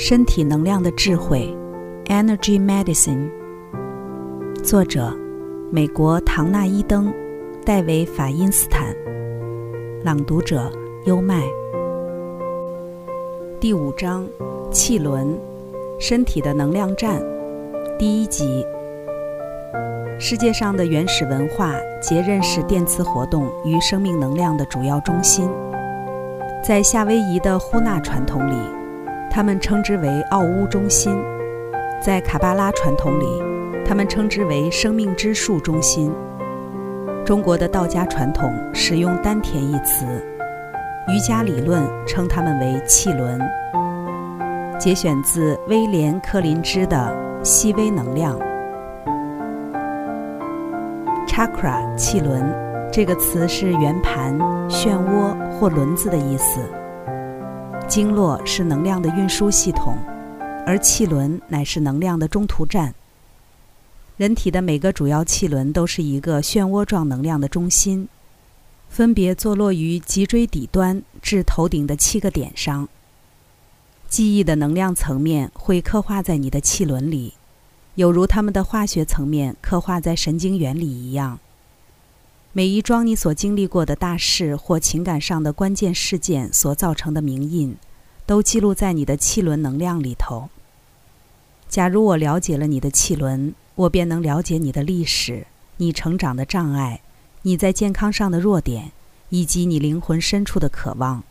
身体能量的智慧，Energy Medicine。作者：美国唐纳伊登、戴维法因斯坦。朗读者：优麦。第五章：气轮，身体的能量站。第一集。世界上的原始文化皆认识电磁活动与生命能量的主要中心。在夏威夷的呼纳传统里，他们称之为奥乌中心；在卡巴拉传统里，他们称之为生命之树中心。中国的道家传统使用丹田一词，瑜伽理论称它们为气轮。节选自威廉·柯林芝的《细微能量》。Chakra 气轮这个词是圆盘、漩涡或轮子的意思。经络是能量的运输系统，而气轮乃是能量的中途站。人体的每个主要气轮都是一个漩涡状能量的中心，分别坐落于脊椎底端至头顶的七个点上。记忆的能量层面会刻画在你的气轮里。有如它们的化学层面刻画在神经元里一样。每一桩你所经历过的大事或情感上的关键事件所造成的铭印，都记录在你的气轮能量里头。假如我了解了你的气轮，我便能了解你的历史、你成长的障碍、你在健康上的弱点，以及你灵魂深处的渴望。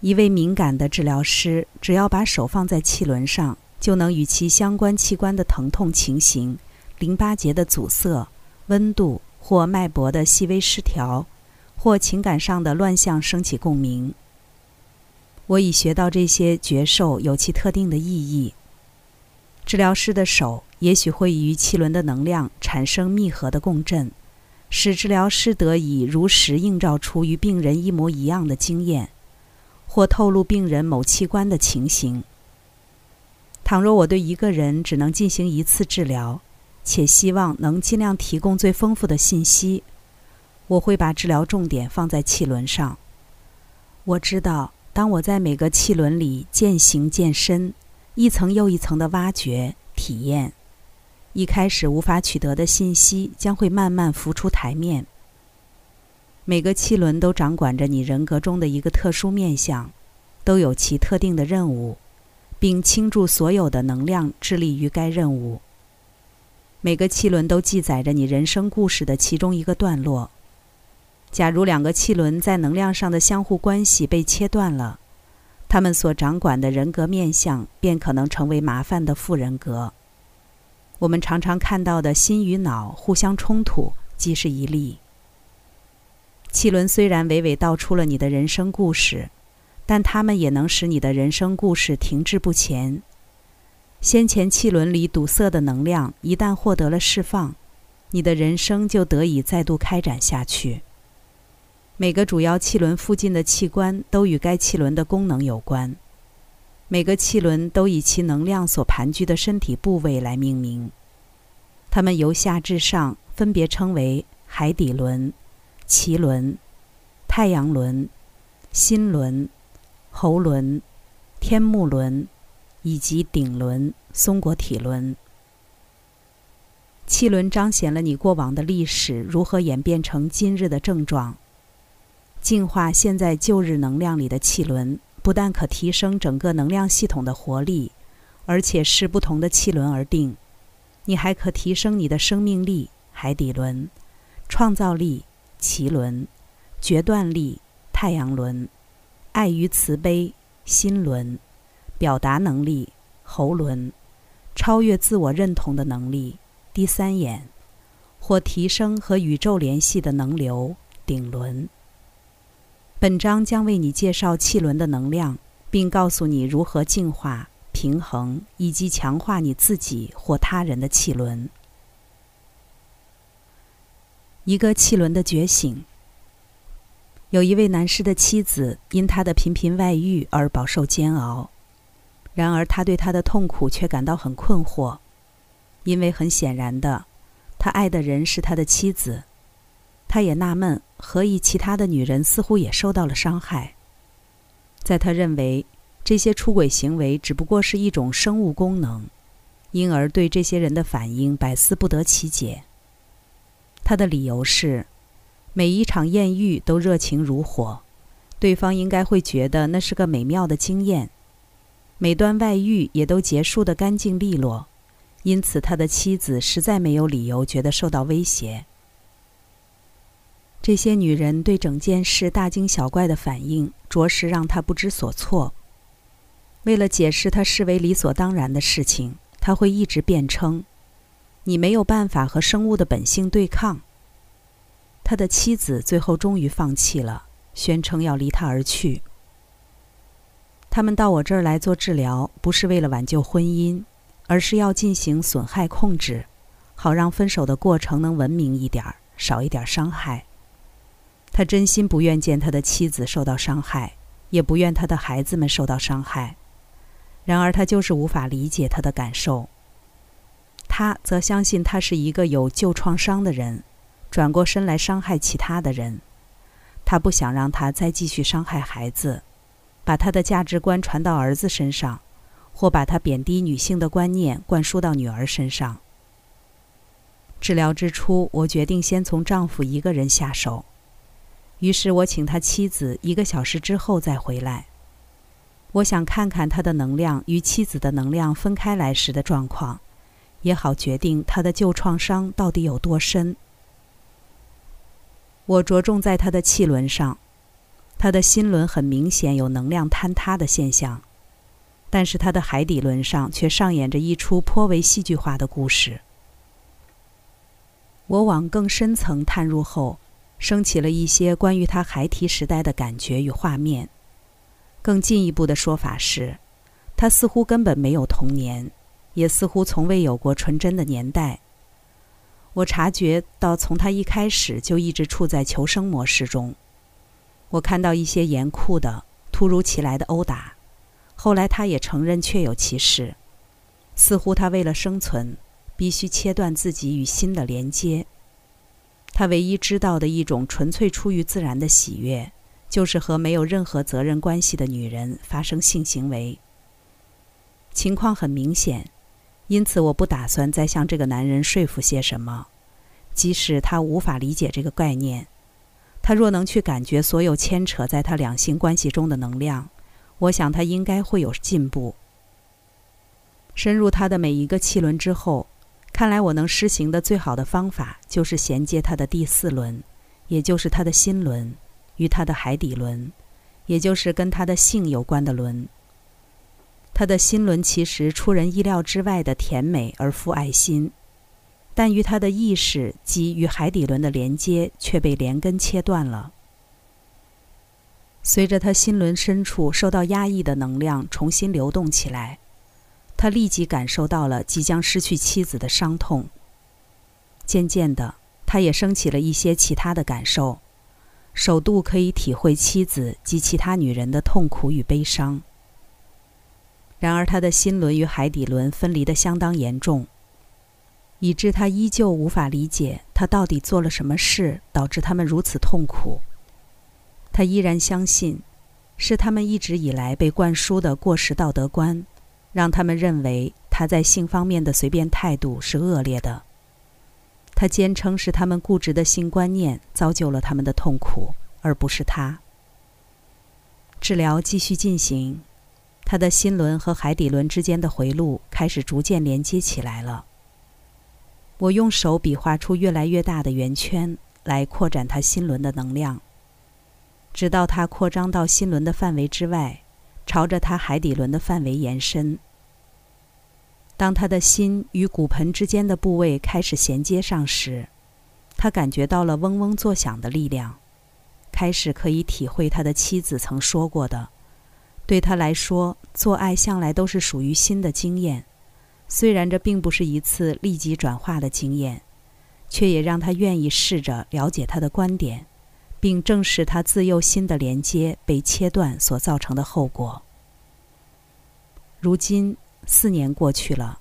一位敏感的治疗师，只要把手放在气轮上。就能与其相关器官的疼痛情形、淋巴结的阻塞、温度或脉搏的细微失调，或情感上的乱象升起共鸣。我已学到这些觉受有其特定的意义。治疗师的手也许会与气轮的能量产生密合的共振，使治疗师得以如实映照出与病人一模一样的经验，或透露病人某器官的情形。倘若我对一个人只能进行一次治疗，且希望能尽量提供最丰富的信息，我会把治疗重点放在气轮上。我知道，当我在每个气轮里渐行渐深，一层又一层的挖掘体验，一开始无法取得的信息将会慢慢浮出台面。每个气轮都掌管着你人格中的一个特殊面相，都有其特定的任务。并倾注所有的能量，致力于该任务。每个气轮都记载着你人生故事的其中一个段落。假如两个气轮在能量上的相互关系被切断了，他们所掌管的人格面相便可能成为麻烦的副人格。我们常常看到的心与脑互相冲突，即是一例。气轮虽然娓娓道出了你的人生故事。但它们也能使你的人生故事停滞不前。先前气轮里堵塞的能量一旦获得了释放，你的人生就得以再度开展下去。每个主要气轮附近的器官都与该气轮的功能有关。每个气轮都以其能量所盘踞的身体部位来命名，它们由下至上分别称为海底轮、脐轮、太阳轮、心轮。喉轮、天目轮以及顶轮、松果体轮。气轮彰显了你过往的历史如何演变成今日的症状。净化现在旧日能量里的气轮，不但可提升整个能量系统的活力，而且视不同的气轮而定。你还可提升你的生命力（海底轮）、创造力（脐轮）、决断力（太阳轮）。爱与慈悲，心轮；表达能力，喉轮；超越自我认同的能力，第三眼；或提升和宇宙联系的能流，顶轮。本章将为你介绍气轮的能量，并告诉你如何净化、平衡以及强化你自己或他人的气轮。一个气轮的觉醒。有一位男士的妻子因他的频频外遇而饱受煎熬，然而他对他的痛苦却感到很困惑，因为很显然的，他爱的人是他的妻子，他也纳闷何以其他的女人似乎也受到了伤害。在他认为，这些出轨行为只不过是一种生物功能，因而对这些人的反应百思不得其解。他的理由是，每一场艳遇都热情如火，对方应该会觉得那是个美妙的经验。每段外遇也都结束得干净利落，因此他的妻子实在没有理由觉得受到威胁。这些女人对整件事大惊小怪的反应，着实让他不知所措。为了解释他视为理所当然的事情，他会一直辩称：“你没有办法和生物的本性对抗。”他的妻子最后终于放弃了，宣称要离他而去。他们到我这儿来做治疗，不是为了挽救婚姻，而是要进行损害控制，好让分手的过程能文明一点儿，少一点伤害。他真心不愿见他的妻子受到伤害，也不愿他的孩子们受到伤害。然而，他就是无法理解他的感受。他则相信他是一个有旧创伤的人，转过身来伤害其他的人。他不想让他再继续伤害孩子。把他的价值观传到儿子身上，或把他贬低女性的观念灌输到女儿身上。治疗之初，我决定先从丈夫一个人下手，于是我请他妻子一个小时之后再回来。我想看看他的能量与妻子的能量分开来时的状况，也好决定他的旧创伤到底有多深。我着重在他的气轮上。他的心轮很明显有能量坍塌的现象，但是他的海底轮上却上演着一出颇为戏剧化的故事。我往更深层探入后，升起了一些关于他孩提时代的感觉与画面。更进一步的说法是，他似乎根本没有童年，也似乎从未有过纯真的年代。我察觉到，从他一开始就一直处在求生模式中。我看到一些严酷的、突如其来的殴打，后来他也承认确有其事，似乎他为了生存，必须切断自己与心的连接。他唯一知道的一种纯粹出于自然的喜悦，就是和没有任何责任关系的女人发生性行为。情况很明显，因此我不打算再向这个男人说服些什么，即使他无法理解这个概念。他若能去感觉所有牵扯在他两性关系中的能量，我想他应该会有进步。深入他的每一个气轮之后，看来我能施行的最好的方法就是衔接他的第四轮，也就是他的心轮，与他的海底轮，也就是跟他的性有关的轮。他的心轮其实出人意料之外的甜美而富爱心。但与他的意识及与海底轮的连接却被连根切断了。随着他心轮深处受到压抑的能量重新流动起来，他立即感受到了即将失去妻子的伤痛。渐渐的，他也升起了一些其他的感受，首度可以体会妻子及其他女人的痛苦与悲伤。然而，他的心轮与海底轮分离的相当严重。以致他依旧无法理解他到底做了什么事导致他们如此痛苦。他依然相信，是他们一直以来被灌输的过时道德观，让他们认为他在性方面的随便态度是恶劣的。他坚称是他们固执的性观念造就了他们的痛苦，而不是他。治疗继续进行，他的心轮和海底轮之间的回路开始逐渐连接起来了。我用手比划出越来越大的圆圈，来扩展他心轮的能量，直到它扩张到心轮的范围之外，朝着他海底轮的范围延伸。当他的心与骨盆之间的部位开始衔接上时，他感觉到了嗡嗡作响的力量，开始可以体会他的妻子曾说过的：对他来说，做爱向来都是属于新的经验。虽然这并不是一次立即转化的经验，却也让他愿意试着了解他的观点，并正视他自幼心的连接被切断所造成的后果。如今四年过去了，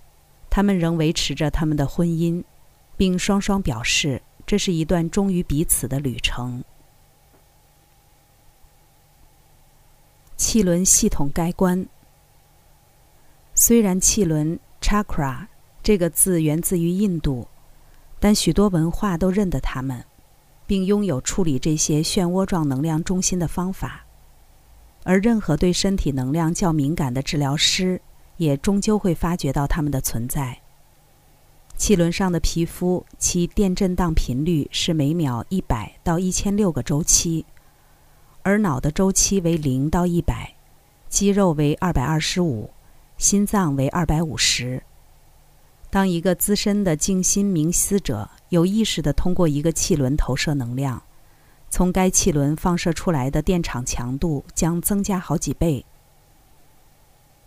他们仍维持着他们的婚姻，并双双表示这是一段忠于彼此的旅程。气轮系统该关虽然气轮 （chakra） 这个字源自于印度，但许多文化都认得它们，并拥有处理这些漩涡状能量中心的方法。而任何对身体能量较敏感的治疗师，也终究会发觉到它们的存在。气轮上的皮肤，其电震荡频率是每秒一百到一千六个周期，而脑的周期为零到一百，肌肉为二百二十五，心脏为二百五十。当一个资深的静心冥思者有意识地通过一个气轮投射能量，从该气轮放射出来的电场强度将增加好几倍。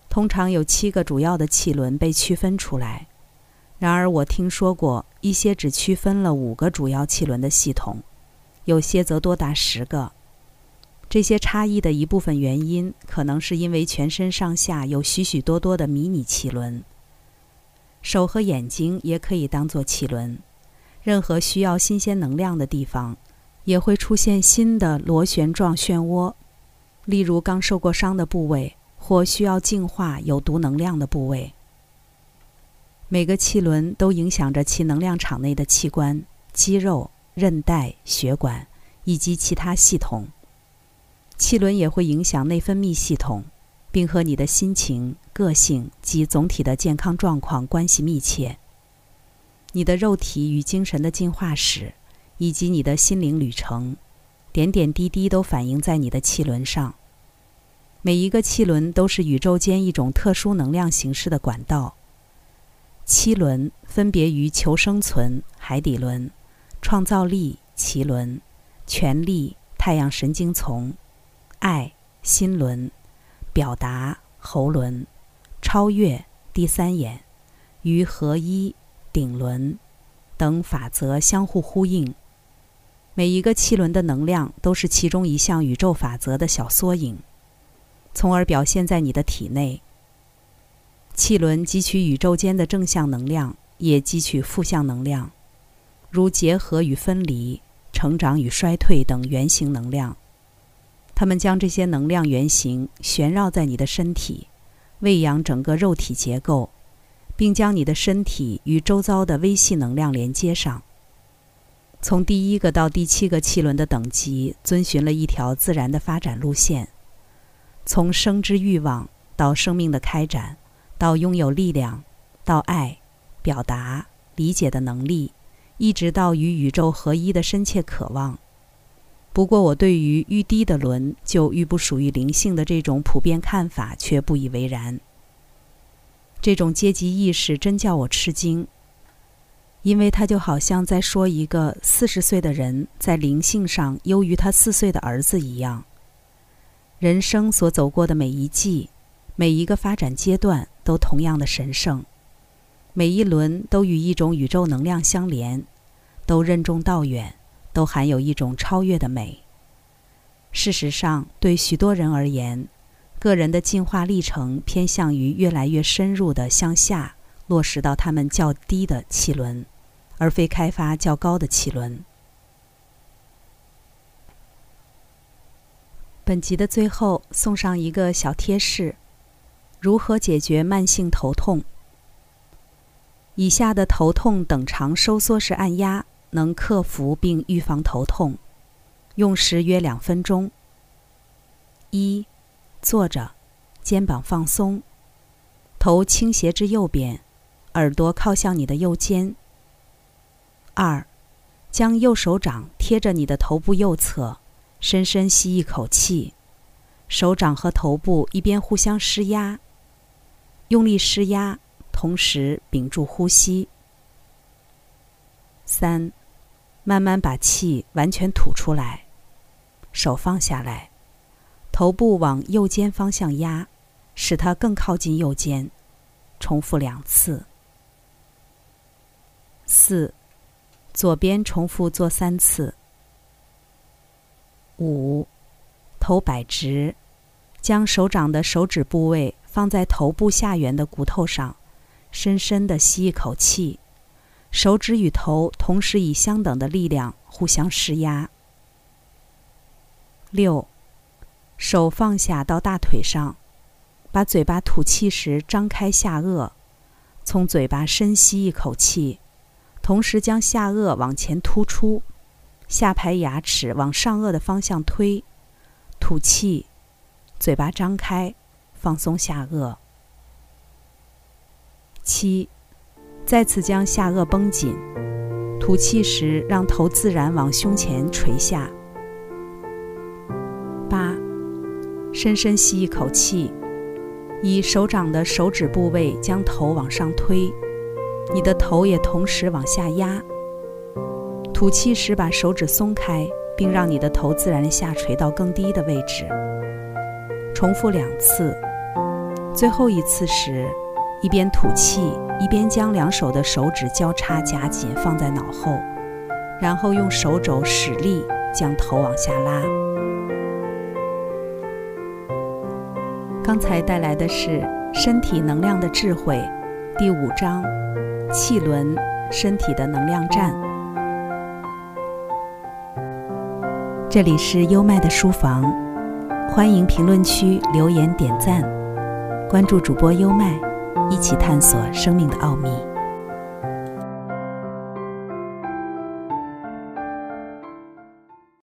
通常有七个主要的气轮被区分出来。然而，我听说过一些只区分了五个主要气轮的系统，有些则多达十个。这些差异的一部分原因，可能是因为全身上下有许许多多的迷你气轮。手和眼睛也可以当做气轮。任何需要新鲜能量的地方，也会出现新的螺旋状漩涡，例如刚受过伤的部位，或需要净化有毒能量的部位。每个气轮都影响着其能量场内的器官、肌肉、韧带、血管以及其他系统。气轮也会影响内分泌系统，并和你的心情、个性及总体的健康状况关系密切。你的肉体与精神的进化史，以及你的心灵旅程，点点滴滴都反映在你的气轮上。每一个气轮都是宇宙间一种特殊能量形式的管道。七轮分别于求生存海底轮、创造力脐轮、权力太阳神经丛、爱心轮、表达喉轮、超越第三眼与合一顶轮等法则相互呼应。每一个气轮的能量都是其中一项宇宙法则的小缩影，从而表现在你的体内。气轮汲取宇宙间的正向能量，也汲取负向能量，如结合与分离、成长与衰退等原型能量。他们将这些能量原型旋绕在你的身体，喂养整个肉体结构，并将你的身体与周遭的微细能量连接上。从第一个到第七个气轮的等级，遵循了一条自然的发展路线：从生之欲望到生命的开展。到拥有力量，到爱、表达、理解的能力，一直到与宇宙合一的深切渴望。不过，我对于愈低的轮就愈不属于灵性的这种普遍看法却不以为然。这种阶级意识真叫我吃惊，因为他就好像在说一个四十岁的人在灵性上优于他四岁的儿子一样。人生所走过的每一季，每一个发展阶段。都同样的神圣，每一轮都与一种宇宙能量相连，都任重道远，都含有一种超越的美。事实上，对许多人而言，个人的进化历程偏向于越来越深入的向下落实到他们较低的气轮，而非开发较高的气轮。本集的最后送上一个小贴士。如何解决慢性头痛？以下的头痛等长收缩式按压能克服并预防头痛，用时约两分钟。一，坐着，肩膀放松，头倾斜至右边，耳朵靠向你的右肩。二，将右手掌贴着你的头部右侧，深深吸一口气，手掌和头部一边互相施压。用力施压，同时屏住呼吸。三，慢慢把气完全吐出来，手放下来，头部往右肩方向压，使它更靠近右肩。重复两次。四，左边重复做三次。五，头摆直，将手掌的手指部位。放在头部下缘的骨头上，深深的吸一口气，手指与头同时以相等的力量互相施压。六，手放下到大腿上，把嘴巴吐气时张开下颚，从嘴巴深吸一口气，同时将下颚往前突出，下排牙齿往上颚的方向推，吐气，嘴巴张开，放松下颚。七，再次将下颚绷紧，吐气时让头自然往胸前垂下。八，深深吸一口气，以手掌的手指部位将头往上推，你的头也同时往下压。吐气时把手指松开，并让你的头自然下垂到更低的位置。重复两次，最后一次时。一边吐气，一边将两手的手指交叉夹紧放在脑后，然后用手肘使力将头往下拉。刚才带来的是《身体能量的智慧》第五章“气轮，身体的能量站”。这里是优麦的书房，欢迎评论区留言点赞，关注主播优麦。一起探索生命的奥秘。